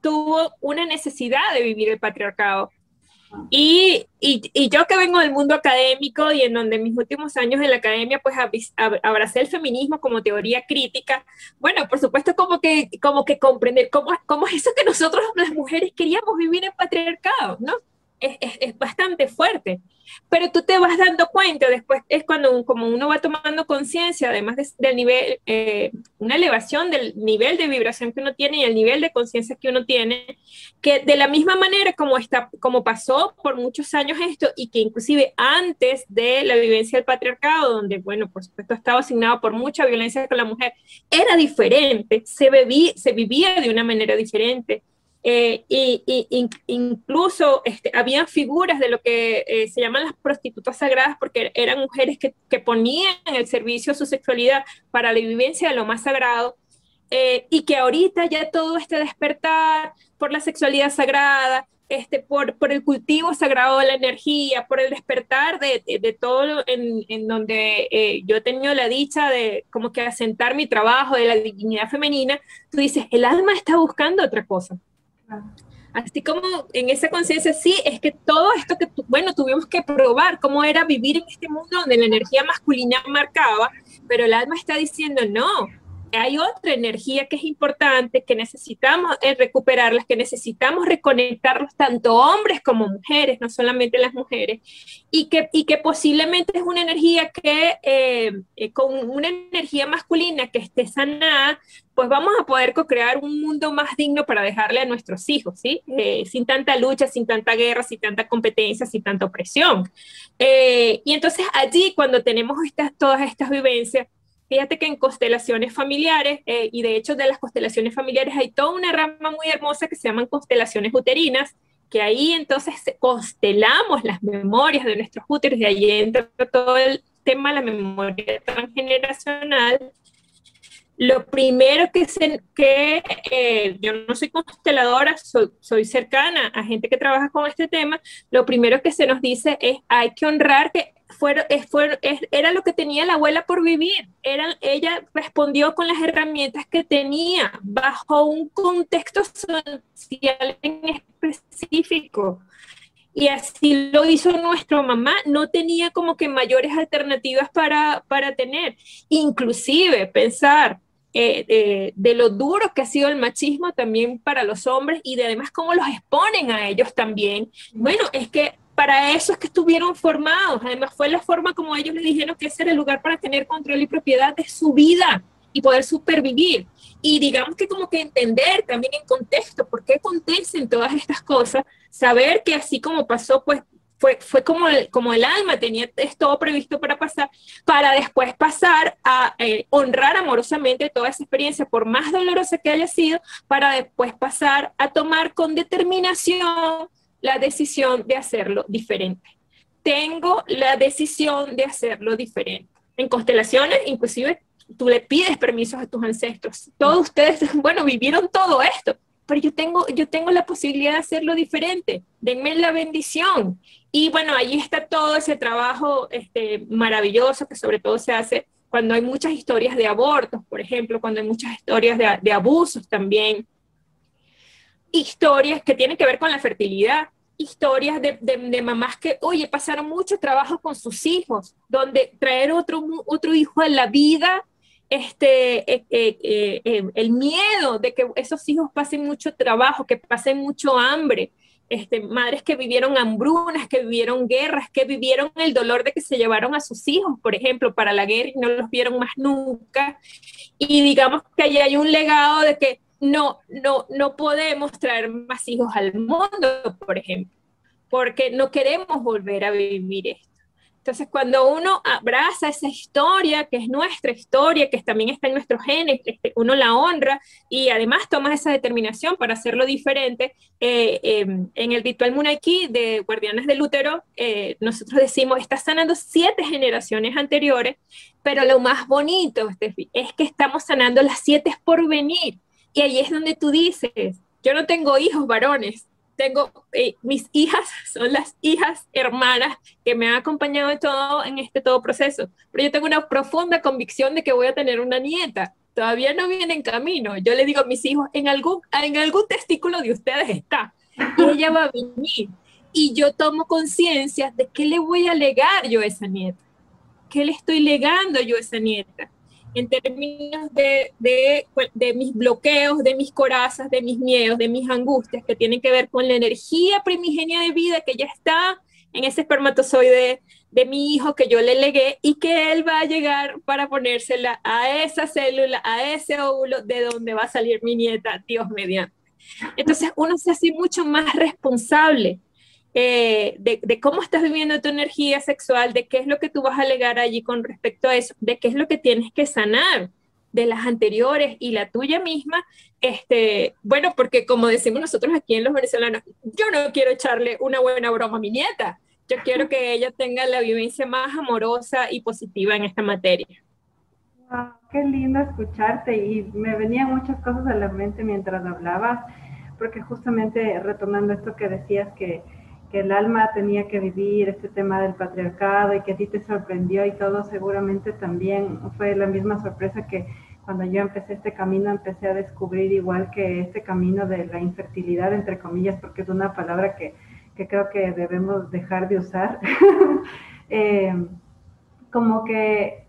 tuvo una necesidad de vivir el patriarcado y, y, yo que vengo del mundo académico y en donde mis últimos años en la academia pues abracé el feminismo como teoría crítica, bueno, por supuesto como que, como que comprender cómo, cómo es eso que nosotros las mujeres queríamos vivir en patriarcado, ¿no? es, es, bastante fuerte. Pero tú te vas dando cuenta, después es cuando como uno va tomando conciencia, además del nivel, eh, una elevación del nivel de vibración que uno tiene y el nivel de conciencia que uno tiene, que de la misma manera como, está, como pasó por muchos años esto y que inclusive antes de la vivencia del patriarcado, donde, bueno, por supuesto estaba asignado por mucha violencia con la mujer, era diferente, se, se vivía de una manera diferente eh, y, incluso este, había figuras de lo que eh, se llaman las prostitutas sagradas porque eran mujeres que, que, ponían en el servicio su sexualidad para la vivencia de lo más sagrado eh, y que ahorita ya todo este despertar por la sexualidad sagrada, este, por, por el cultivo sagrado de la energía, por el despertar de, de, todo en, en donde yo he tenido la dicha de como que asentar mi trabajo de la dignidad femenina, tú dices, el alma está buscando otra cosa Así como en esa conciencia, sí, es que todo esto que, bueno, tuvimos que probar cómo era vivir en este mundo donde la energía masculina marcaba, pero el alma está diciendo, no, hay otra energía que es importante, que necesitamos eh, recuperarlas, que necesitamos reconectarlos tanto hombres como mujeres, no solamente las mujeres, y que, y que posiblemente es una energía que eh, eh, con una energía masculina que esté sanada, pues vamos a poder co-crear un mundo más digno para dejarle a nuestros hijos, ¿sí? sin tanta lucha, sin tanta guerra, sin tanta competencia, sin tanta opresión. y entonces allí, cuando tenemos estas, todas estas vivencias, Fíjate que en constelaciones familiares, eh, y de hecho de las constelaciones familiares hay toda una rama muy hermosa que se llaman constelaciones uterinas, que ahí entonces constelamos las memorias de nuestros úteros y ahí entra todo el tema de la memoria transgeneracional. Lo primero que, se, que eh, yo no soy consteladora, soy, soy cercana a gente que trabaja con este tema, lo primero que se nos dice es hay que honrar que era lo que tenía la abuela por vivir. Era, ella respondió con las herramientas que tenía, bajo un contexto social específico. Y así lo hizo nuestra mamá. No tenía como que mayores alternativas para, para tener. Inclusive pensar eh, eh, de lo duro que ha sido el machismo también para los hombres y de además cómo los exponen a ellos también. Bueno, es que para eso es que estuvieron formados. Además, fue la forma como ellos le dijeron que ese era el lugar para tener control y propiedad de su vida y poder supervivir. Y digamos que como que entender también en contexto por qué acontecen todas estas cosas, saber que así como pasó, pues fue, fue como, el, como el alma tenía todo previsto para pasar, para después pasar a eh, honrar amorosamente toda esa experiencia, por más dolorosa que haya sido, para después pasar a tomar con determinación la decisión de hacerlo diferente. Tengo la decisión de hacerlo diferente. En constelaciones, inclusive, tú le pides permisos a tus ancestros. Todos ustedes, bueno, vivieron todo esto, pero yo tengo, yo tengo la posibilidad de hacerlo diferente. Denme la bendición. Y bueno, ahí está todo ese trabajo este, maravilloso que sobre todo se hace cuando hay muchas historias de abortos, por ejemplo, cuando hay muchas historias de, de abusos también, historias que tienen que ver con la fertilidad, historias de, de, mamás que, oye, pasaron mucho trabajo con sus hijos, donde traer otro, otro hijo a la vida, este, eh, eh, eh, el miedo de que esos hijos pasen mucho trabajo, que pasen mucho hambre, este, madres que vivieron hambrunas, que vivieron guerras, que vivieron el dolor de que se llevaron a sus hijos, por ejemplo, para la guerra y no los vieron más nunca. Y digamos que ahí hay un legado de que no, no, no podemos traer más hijos al mundo, por ejemplo, porque no queremos volver a vivir esto. Entonces, cuando uno abraza esa historia, que es nuestra historia, que también está en nuestros genes, uno la honra y además toma esa determinación para hacerlo diferente. Eh, em, en el ritual Munaiki de Guardianes del Útero, eh, nosotros decimos, está sanando siete generaciones anteriores, pero lo más bonito, Steffi, es que estamos sanando las siete por venir. Y ahí es donde tú dices, yo no tengo hijos varones, tengo, eh, mis hijas son las hijas hermanas que me han acompañado en todo, en este todo proceso, pero yo tengo una profunda convicción de que voy a tener una nieta. Todavía no viene en camino. Yo le digo a mis hijos, en algún, en algún testículo de ustedes está, y ella va a venir. Y yo tomo conciencia de qué le voy a legar yo a esa nieta, qué le estoy legando yo a esa nieta en términos de, de, de, mis bloqueos, de mis corazas, de mis miedos, de mis angustias, que tienen que ver con la energía primigenia de vida que ya está en ese espermatozoide de mi hijo que yo le legué y que él va a llegar para ponérsela a esa célula, a ese óvulo de donde va a salir mi nieta, Dios mediante. Entonces uno se hace mucho más responsable eh, de, cómo estás viviendo tu energía sexual, de qué es lo que tú vas a alegar allí con respecto a eso, de qué es lo que tienes que sanar de las anteriores y la tuya misma, este, bueno, porque como decimos nosotros aquí en los venezolanos, yo no quiero echarle una buena broma a mi nieta, yo quiero que ella tenga la vivencia más amorosa y positiva en esta materia. qué lindo escucharte y me venían muchas cosas a la mente mientras hablabas, porque justamente retomando esto que decías que que el alma tenía que vivir este tema del patriarcado y que a ti te sorprendió y todo, seguramente también fue la misma sorpresa que cuando yo empecé este camino, empecé a descubrir igual que este camino de la infertilidad, entre comillas, porque es una palabra que, que creo que debemos dejar de usar, eh, como que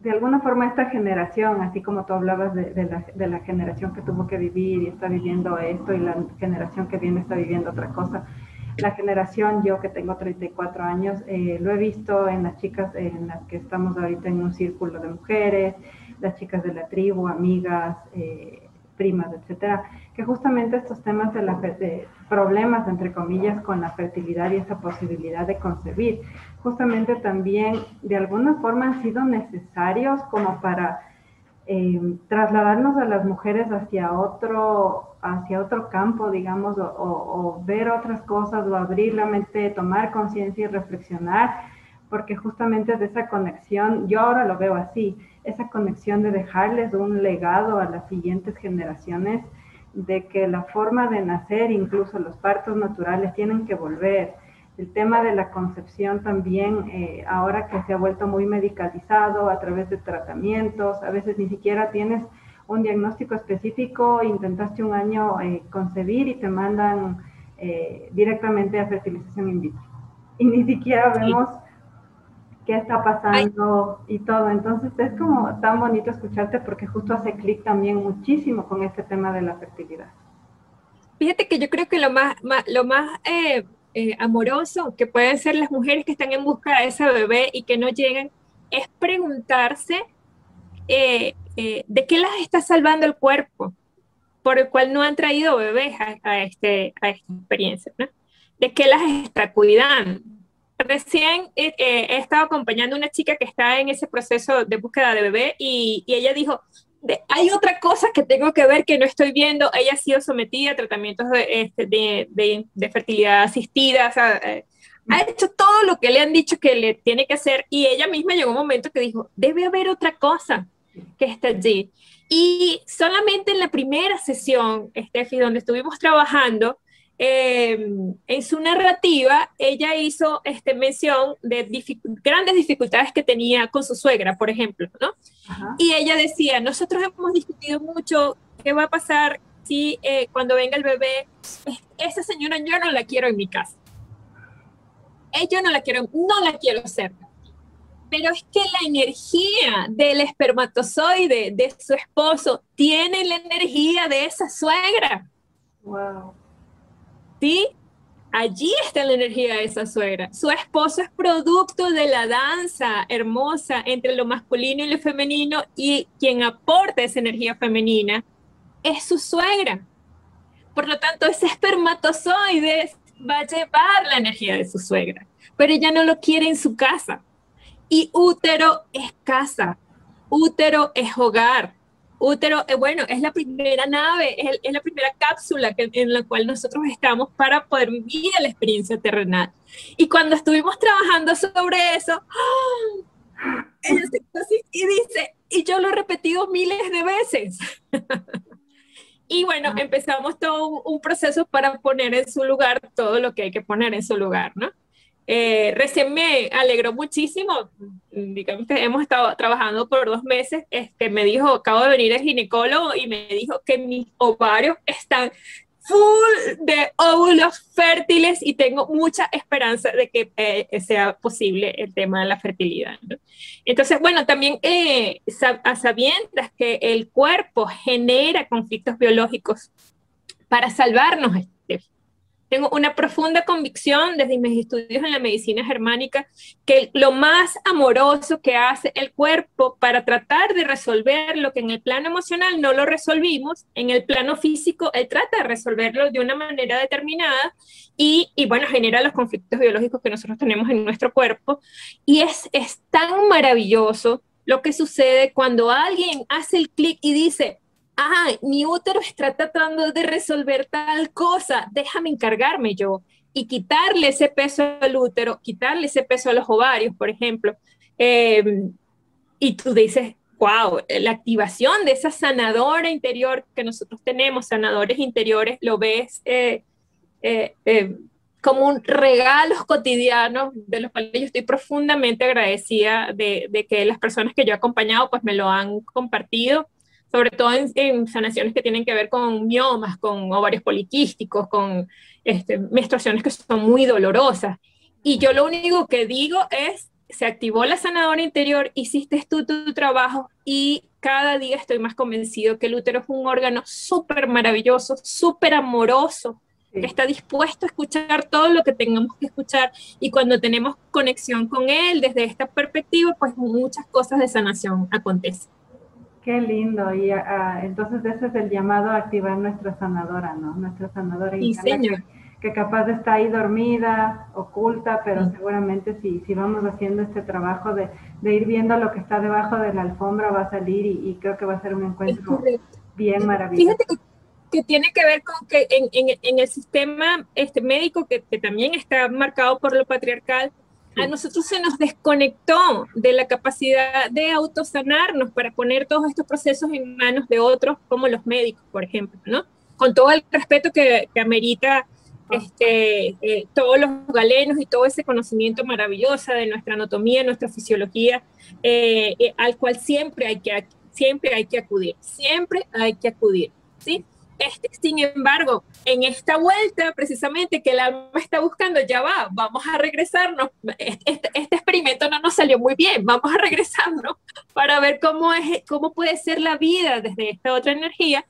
de alguna forma esta generación, así como tú hablabas de, la, de la generación que tuvo que vivir y está viviendo esto y la generación que viene está viviendo otra cosa, la generación, yo que tengo 34 años, eh, lo he visto en las chicas en las que estamos ahorita en un círculo de mujeres, las chicas de la tribu, amigas, eh, primas, etcétera, que justamente estos temas de, la, de problemas, entre comillas, con la fertilidad y esa posibilidad de concebir, justamente también de alguna forma han sido necesarios como para eh, trasladarnos a las mujeres hacia otro, hacia otro campo, digamos, o, ver otras cosas, o abrir la mente, tomar conciencia y reflexionar, porque justamente de esa conexión, yo ahora lo veo así, esa conexión de dejarles un legado a las siguientes generaciones, de que la forma de nacer, incluso los partos naturales, tienen que volver, el tema de la concepción también, eh, ahora que se ha vuelto muy medicalizado a través de tratamientos, a veces ni siquiera tienes un diagnóstico específico, intentaste un año eh, concebir y te mandan eh, directamente a fertilización in vitro. Y ni siquiera vemos qué está pasando y todo. Entonces es como tan bonito escucharte porque justo hace clic también muchísimo con este tema de la fertilidad. Fíjate que yo creo que lo más, lo más eh, eh, amoroso que pueden ser las mujeres que están en busca de ese bebé y que no llegan es preguntarse eh, de qué las está salvando el cuerpo por el cual no han traído bebés a, este, a esta experiencia, de qué las está cuidando recién eh, eh, he estado acompañando a una chica que está en ese proceso de búsqueda de bebé y, ella dijo, hay otra cosa que tengo que ver que no estoy viendo. Ella ha sido sometida a tratamientos de, este, de, fertilidad asistida, eh, ha hecho todo lo que le han dicho que le tiene que hacer y ella misma llegó un momento que dijo, debe haber otra cosa que está allí. Y solamente en la primera sesión, Steffi, donde estuvimos trabajando, Em, en su narrativa, ella hizo este, mención de grandes dificultades que tenía con su suegra, por ejemplo, ¿no? Y ella decía, nosotros hemos discutido mucho qué va a pasar si eh, cuando venga el bebé, esa señora yo no la quiero en mi casa. Eh, yo no la quiero, no la quiero cerca. Pero es que la energía del espermatozoide de su esposo tiene la energía de esa suegra. Wow. ¿Sí? Allí está la energía de esa suegra. Su esposo es producto de la danza hermosa entre lo masculino y lo femenino y quien aporta esa energía femenina es su suegra. Por lo tanto, ese espermatozoide va a llevar la energía de su suegra, pero ella no lo quiere en su casa. Y útero es casa, útero es hogar, útero, eh, bueno, es la primera nave, es, la primera cápsula en la cual nosotros estamos para poder vivir la experiencia terrenal. Y cuando estuvimos trabajando sobre eso, ¡ah! y dice, y yo lo he repetido miles de veces. y bueno, empezamos todo un proceso para poner en su lugar todo lo que hay que poner en su lugar, ¿no? Eh, recién me alegró muchísimo, digamos que hemos estado trabajando por dos meses, este, me dijo, acabo de venir el ginecólogo y me dijo que mis ovarios están full de óvulos fértiles y tengo mucha esperanza de que eh, sea posible el tema de la fertilidad. Entonces, bueno, también eh, a sabiendas que el cuerpo genera conflictos biológicos para salvarnos tengo una profunda convicción desde mis estudios en la medicina germánica que lo más amoroso que hace el cuerpo para tratar de resolver lo que en el plano emocional no lo resolvimos, en el plano físico él trata de resolverlo de una manera determinada y, y bueno, genera los conflictos biológicos que nosotros tenemos en nuestro cuerpo. Y es, es tan maravilloso lo que sucede cuando alguien hace el clic y dice, ah, mi útero está tratando de resolver tal cosa, déjame encargarme yo y quitarle ese peso al útero, quitarle ese peso a los ovarios, por ejemplo. Em, y tú dices, wow, la activación de esa sanadora interior que nosotros tenemos, sanadores interiores, lo ves eh, eh, eh, como un regalo cotidiano de los cuales yo estoy profundamente agradecida de, de, que las personas que yo he acompañado pues me lo han compartido sobre todo en, sanaciones que tienen que ver con miomas, con ovarios poliquísticos, con este, menstruaciones que son muy dolorosas. Y yo lo único que digo es, se activó la sanadora interior, hiciste tú tu trabajo y cada día estoy más convencido que el útero es un órgano súper maravilloso, súper amoroso, que está dispuesto a escuchar todo lo que tengamos que escuchar y cuando tenemos conexión con él desde esta perspectiva, pues muchas cosas de sanación acontecen. Qué lindo. Y uh, entonces ese es el llamado a activar nuestra sanadora, ¿no? Nuestra sanadora sí, que, que, capaz está ahí dormida, oculta, pero seguramente si, si vamos haciendo este trabajo de, de, ir viendo lo que está debajo de la alfombra va a salir y, creo que va a ser un encuentro bien maravilloso. Fíjate que, tiene que ver con que en, en, en el sistema este, médico, que, que también está marcado por lo patriarcal, a nosotros se nos desconectó de la capacidad de autosanarnos para poner todos estos procesos en manos de otros, como los médicos, por ejemplo, ¿no? Con todo el respeto que, amerita este, eh, todos los galenos y todo ese conocimiento maravilloso de nuestra anatomía, nuestra fisiología, eh, eh, al cual siempre hay, que, siempre hay que acudir, siempre hay que acudir, ¿sí? Este, sin embargo, en esta vuelta, precisamente que el alma está buscando, ya va, vamos a regresarnos. Este, este, experimento no nos salió muy bien, vamos a regresarnos para ver cómo, es, cómo puede ser la vida desde esta otra energía.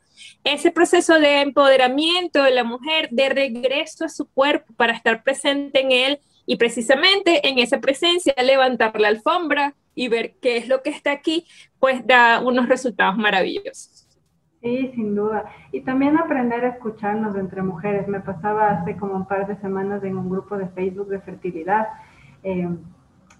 Ese proceso de empoderamiento de la mujer, de regreso a su cuerpo para estar presente en él y precisamente en esa presencia levantar la alfombra y ver qué es lo que está aquí, pues da unos resultados maravillosos. Sí, sin duda. Y también aprender a escucharnos entre mujeres. Me pasaba hace como un par de semanas en un grupo de Facebook de fertilidad. Eh,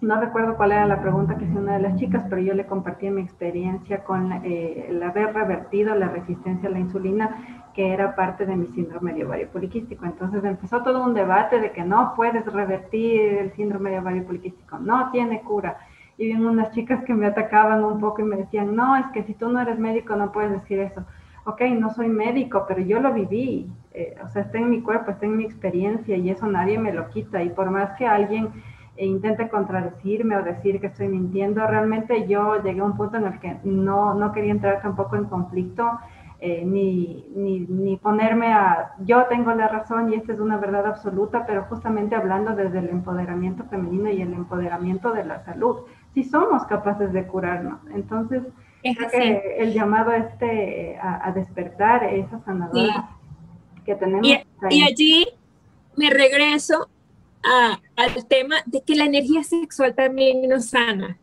no recuerdo cuál era la pregunta que hizo una de las chicas, pero yo le compartí mi experiencia con eh, el haber revertido la resistencia a la insulina, que era parte de mi síndrome de ovario poliquístico. Entonces empezó todo un debate de que no puedes revertir el síndrome de ovario poliquístico, no tiene cura y bien unas chicas que me atacaban un poco y me decían, no, es que si tú no eres médico no puedes decir eso. Ok, no soy médico, pero yo lo viví, eh, o sea, está en mi cuerpo, está en mi experiencia y eso nadie me lo quita. Y por más que alguien eh, intente contradecirme o decir que estoy mintiendo, realmente yo llegué a un punto en el que no, no quería entrar tampoco en conflicto. Eh, ni, ni, ni, ponerme a yo tengo la razón y esta es una verdad absoluta, pero justamente hablando desde el empoderamiento femenino y el empoderamiento de la salud si somos capaces de curarnos. Entonces, que el llamado este a, despertar esa sanadora que tenemos. Y, y, allí me regreso al tema de que la energía sexual también nos sana.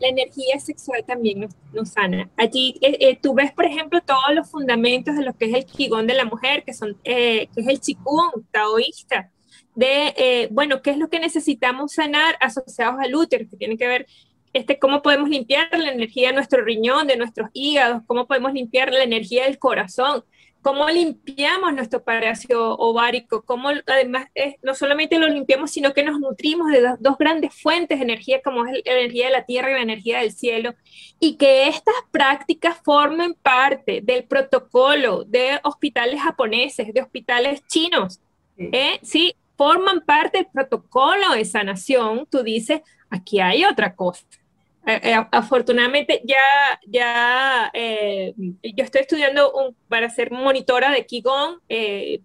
La energía sexual también nos, sana. Allí eh, eh, tú ves, por ejemplo, todos los fundamentos de lo que es el Qigong de la mujer, que, son, eh, que es el Qigong taoísta, de, eh, bueno, qué es lo que necesitamos sanar asociados al útero, que tiene que ver este, cómo podemos limpiar la energía de nuestro riñón, de nuestros hígados, cómo podemos limpiar la energía del corazón, cómo limpiamos nuestro palacio ovárico, cómo además eh, no solamente lo limpiamos, sino que nos nutrimos de dos, dos, grandes fuentes de energía, como es la energía de la tierra y la energía del cielo, y que estas prácticas formen parte del protocolo de hospitales japoneses, de hospitales chinos. ¿eh? sí, forman parte del protocolo de sanación, tú dices, aquí hay otra cosa. Eh, eh, afortunadamente ya, ya eh, yo estoy estudiando para ser monitora de Qigong y,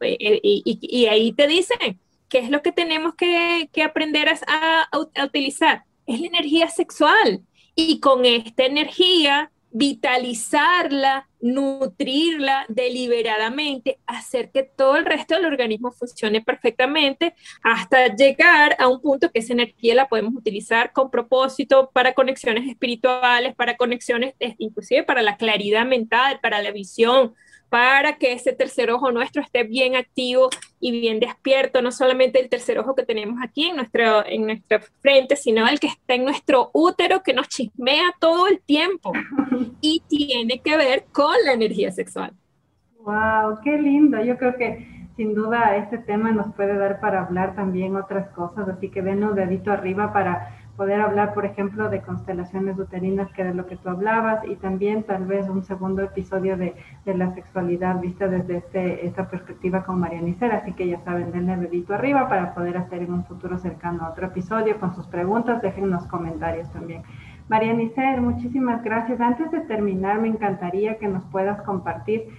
ahí te dicen qué es lo que tenemos que, aprender a, a utilizar. Es la energía sexual. Y con esta energía vitalizarla, nutrirla deliberadamente, hacer que todo el resto del organismo funcione perfectamente hasta llegar a un punto que esa energía la podemos utilizar con propósito para conexiones espirituales, para conexiones inclusive para la claridad mental, para la visión, para que ese tercer ojo nuestro esté bien activo y bien despierto, no solamente el tercer ojo que tenemos aquí en, nuestro, en nuestra frente, sino el que está en nuestro útero que nos chismea todo el tiempo y tiene que ver con la energía sexual. ¡Wow! ¡Qué lindo! Yo creo que sin duda este tema nos puede dar para hablar también otras cosas, así que denos dedito arriba para poder hablar, por ejemplo, de constelaciones uterinas, que era lo que tú hablabas, y también tal vez un segundo episodio de, de la sexualidad vista desde este, esta perspectiva con Mariana Así que ya saben, denle dedito arriba para poder hacer en un futuro cercano otro episodio con sus preguntas. Déjennos comentarios también. Mariana muchísimas gracias. Antes de terminar, me encantaría que nos puedas compartir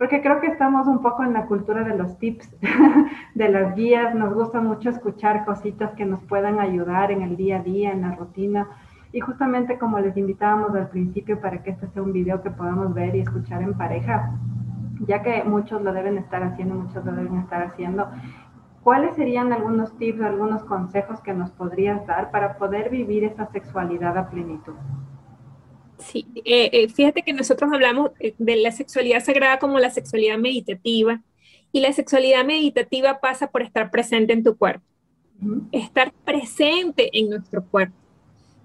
porque creo que estamos un poco en la cultura de los tips, de las guías, nos gusta mucho escuchar cositas que nos puedan ayudar en el día a día, en la rutina. Y justamente como les invitábamos al principio para que este sea un video que podamos ver y escuchar en pareja, ya que muchos lo deben estar haciendo, muchos lo deben estar haciendo, ¿cuáles serían algunos tips, algunos consejos que nos podrías dar para poder vivir esa sexualidad a plenitud? Sí, eh, eh, fíjate que nosotros hablamos eh, de la sexualidad sagrada como la sexualidad meditativa y la sexualidad meditativa pasa por estar presente en tu cuerpo, estar presente en nuestro cuerpo.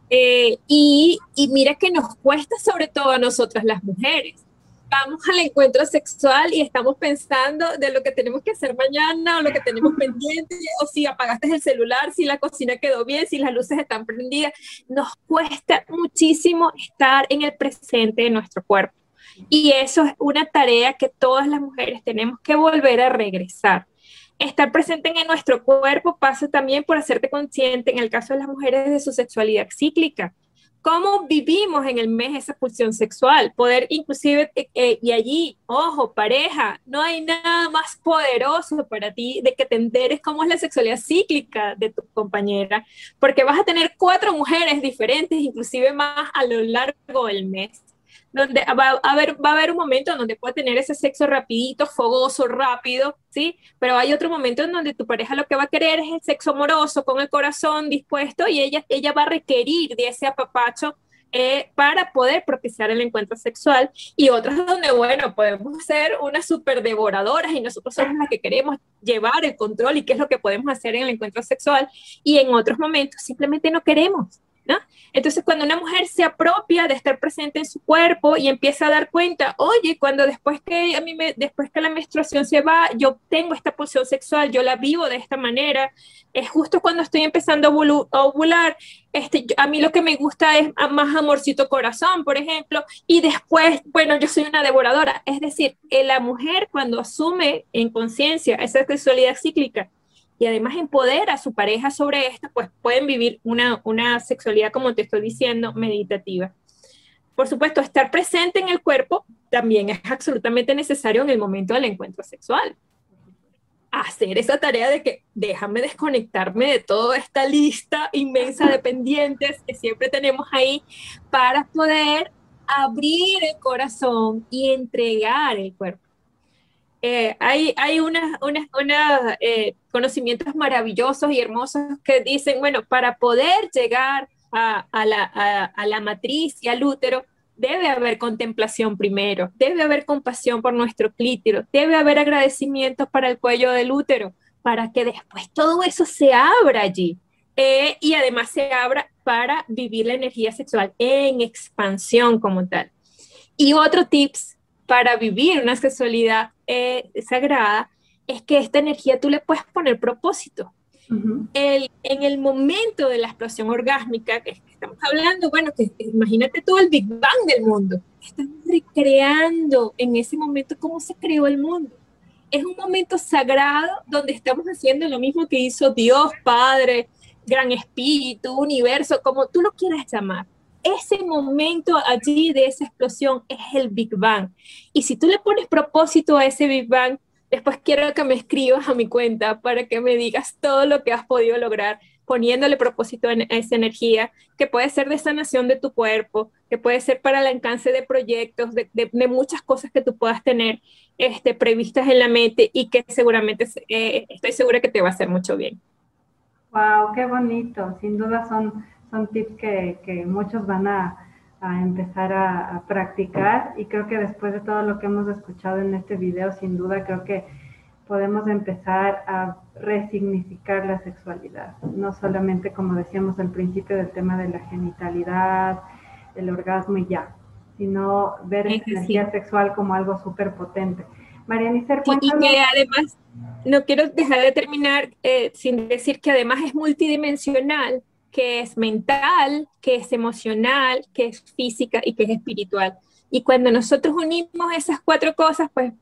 y, y, mira que nos cuesta sobre todo a nosotras las mujeres, vamos al encuentro sexual y estamos pensando de lo que tenemos que hacer mañana o lo que tenemos pendiente, o si apagaste el celular, si la cocina quedó bien, si las luces están prendidas. Nos cuesta muchísimo estar en el presente de nuestro cuerpo. Y eso es una tarea que todas las mujeres tenemos que volver a regresar. Estar presente en nuestro cuerpo pasa también por hacerte consciente, en el caso de las mujeres, de su sexualidad cíclica cómo vivimos en el mes esa pulsión sexual, poder inclusive, eh, eh, y allí, ojo, pareja, no hay nada más poderoso para ti de que te cómo es la sexualidad cíclica de tu compañera, porque vas a tener cuatro mujeres diferentes, inclusive más a lo largo del mes donde va a, haber, va a haber un momento en donde puede tener ese sexo rapidito, fogoso, rápido, ¿sí? Pero hay otro momento en donde tu pareja lo que va a querer es el sexo amoroso, con el corazón dispuesto, y ella, ella va a requerir de ese apapacho eh, para poder propiciar el encuentro sexual y otras donde, bueno, podemos ser unas super devoradoras y nosotros somos las que queremos llevar el control y qué es lo que podemos hacer en el encuentro sexual y en otros momentos simplemente no queremos. Entonces, cuando una mujer se apropia de estar presente en su cuerpo y empieza a dar cuenta, oye, cuando después que a mí me, después que la menstruación se va, yo tengo esta pulsión sexual, yo la vivo de esta manera, es justo cuando estoy empezando a ovular, este, a mí lo que me gusta es más amorcito corazón, por ejemplo, y después, bueno, yo soy una devoradora, es decir, la mujer cuando asume en conciencia esa sexualidad cíclica, y además empodera a su pareja sobre esto, pues pueden vivir una, una sexualidad, como te estoy diciendo, meditativa. Por supuesto, estar presente en el cuerpo también es absolutamente necesario en el momento del encuentro sexual. Hacer esa tarea de que déjame desconectarme de toda esta lista inmensa de pendientes que siempre tenemos ahí para poder abrir el corazón y entregar el cuerpo. Eh, hay, unos eh, conocimientos maravillosos y hermosos que dicen, bueno, para poder llegar a, la, matriz y al útero, debe haber contemplación primero, debe haber compasión por nuestro clítero, debe haber agradecimientos para el cuello del útero, para que después todo eso se abra allí. Eh, y además se abra para vivir la energía sexual en expansión como tal. Y otro tips para vivir una sexualidad eh, sagrada es que esta energía tú le puedes poner propósito. el, en el momento de la explosión orgásmica que estamos hablando, bueno, que imagínate todo el Big Bang del mundo. Estamos recreando en ese momento cómo se creó el mundo. Es un momento sagrado donde estamos haciendo lo mismo que hizo Dios, Padre, Gran Espíritu, Universo, como tú lo quieras llamar ese momento allí de esa explosión es el Big Bang. Y si tú le pones propósito a ese Big Bang, después quiero que me escribas a mi cuenta para que me digas todo lo que has podido lograr poniéndole propósito a esa energía, que puede ser de sanación de tu cuerpo, que puede ser para el alcance de proyectos, de, muchas cosas que tú puedas tener este, previstas en la mente y que seguramente eh, estoy segura que te va a hacer mucho bien. Wow, qué bonito. Sin duda son son tips que, muchos van a, empezar a, practicar. Y creo que después de todo lo que hemos escuchado en este video, sin duda creo que podemos empezar a resignificar la sexualidad, no solamente como decíamos al principio del tema de la genitalidad, el orgasmo y ya, sino ver la energía sexual como algo súper potente. María Nícer, Y que además, no quiero dejar de terminar eh, sin decir que además es multidimensional, que es mental, que es emocional, que es física y que es espiritual. Y cuando nosotros unimos esas cuatro cosas, pues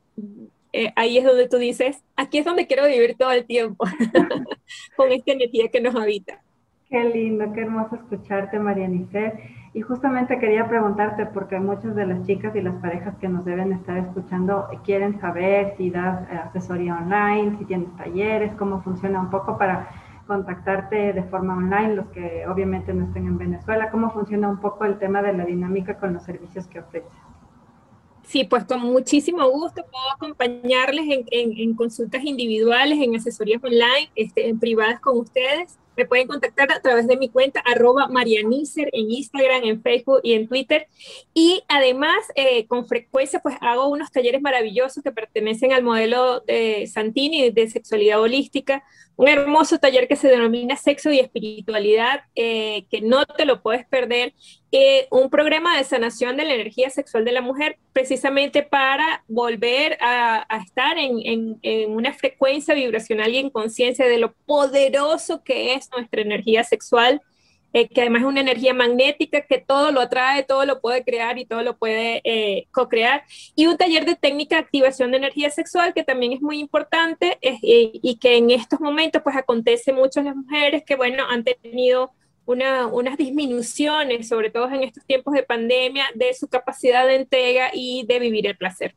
eh, ahí es donde tú dices, aquí es donde quiero vivir todo el tiempo, con esta energía que nos habita. Qué lindo, qué hermoso escucharte, María Y justamente quería preguntarte, porque muchas de las chicas y las parejas que nos deben estar escuchando quieren saber si das eh, asesoría online, si tienes talleres, cómo funciona un poco para contactarte de forma online, los que obviamente no estén en Venezuela, cómo funciona un poco el tema de la dinámica con los servicios que ofreces. Sí, pues con muchísimo gusto puedo acompañarles en, consultas individuales, en asesorías online, este, en privadas con ustedes. Me pueden contactar a través de mi cuenta arroba marianicer en Instagram, en Facebook y en Twitter. Y además, eh, con frecuencia, pues hago unos talleres maravillosos que pertenecen al modelo de Santini de sexualidad holística, un hermoso taller que se denomina Sexo y Espiritualidad, eh, que no te lo puedes perder, un programa de sanación de la energía sexual de la mujer, precisamente para volver a, estar en, una frecuencia vibracional y en conciencia de lo poderoso que es nuestra energía sexual eh, que además es una energía magnética que todo lo atrae, todo lo puede crear y todo lo puede eh, co-crear. Y un taller de técnica de activación de energía sexual que también es muy importante y que en estos momentos pues acontece mucho en las mujeres que, bueno, han tenido una, unas disminuciones, sobre todo en estos tiempos de pandemia, de su capacidad de entrega y de vivir el placer.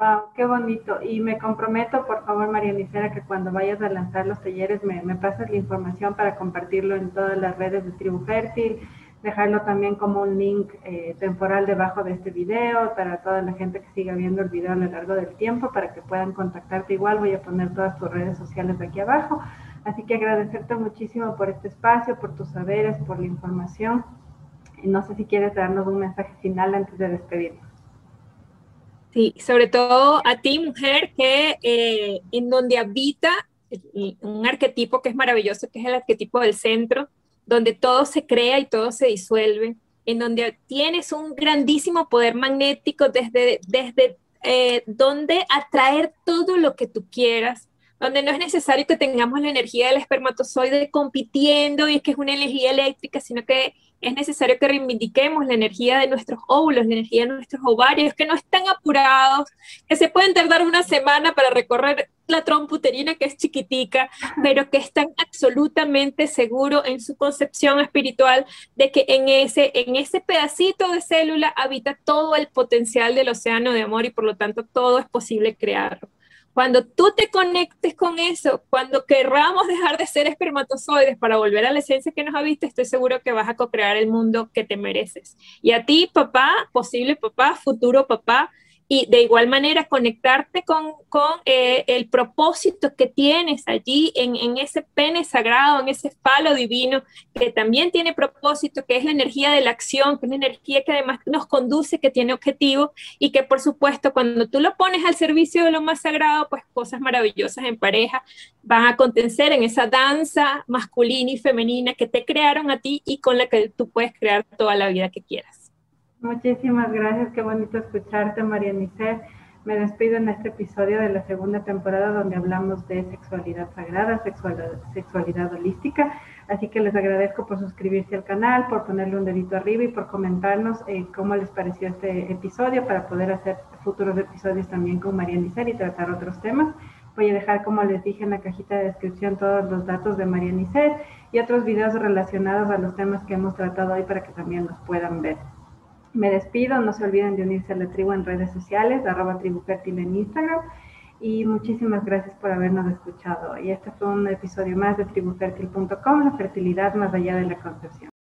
Wow, qué bonito. Y me comprometo, por favor, María Nicera, que cuando vayas a lanzar los talleres me, me pases la información para compartirlo en todas las redes de Tribu Fértil, dejarlo también como un link eh, temporal debajo de este video para toda la gente que siga viendo el video a lo largo del tiempo, para que puedan contactarte igual. Voy a poner todas tus redes sociales aquí abajo. Así que agradecerte muchísimo por este espacio, por tus saberes, por la información. Y no sé si quieres darnos un mensaje final antes de despedirnos. Sí, sobre todo a ti, mujer, que eh, en donde habita un arquetipo que es maravilloso, que es el arquetipo del centro, donde todo se crea y todo se disuelve, en donde tienes un grandísimo poder magnético desde, desde eh, donde atraer todo lo que tú quieras, donde no es necesario que tengamos la energía del espermatozoide compitiendo y es que es una energía eléctrica, sino que es necesario que reivindiquemos la energía de nuestros óvulos, la energía de nuestros ovarios, que no están apurados, que se pueden tardar una semana para recorrer la trompa uterina que es chiquitica, pero que están absolutamente seguros en su concepción espiritual de que en ese, en ese pedacito de célula habita todo el potencial del océano de amor y por lo tanto todo es posible crearlo. Cuando tú te conectes con eso, cuando querramos dejar de ser espermatozoides para volver a la esencia que nos ha visto, estoy seguro que vas a co-crear el mundo que te mereces. Y a ti, papá, posible papá, futuro papá, y de igual manera conectarte con, con eh, el propósito que tienes allí en, en, ese pene sagrado, en ese falo divino, que también tiene propósito, que es la energía de la acción, que es una energía que además nos conduce, que tiene objetivo y que por supuesto cuando tú lo pones al servicio de lo más sagrado, pues cosas maravillosas en pareja van a acontecer en esa danza masculina y femenina que te crearon a ti y con la que tú puedes crear toda la vida que quieras. Muchísimas gracias, qué bonito escucharte, María Nicer. Me despido en este episodio de la segunda temporada donde hablamos de sexualidad sagrada, sexualidad, holística. Así que les agradezco por suscribirse al canal, por ponerle un dedito arriba y por comentarnos eh, cómo les pareció este episodio para poder hacer futuros episodios también con María Nicer y tratar otros temas. Voy a dejar, como les dije, en la cajita de descripción todos los datos de María Nicer y otros videos relacionados a los temas que hemos tratado hoy para que también los puedan ver. Me despido, no se olviden de unirse a la tribu en redes sociales, arroba tribu en Instagram. Y muchísimas gracias por habernos escuchado. Y este fue un episodio más de tribufertil.com, la fertilidad más allá de la concepción.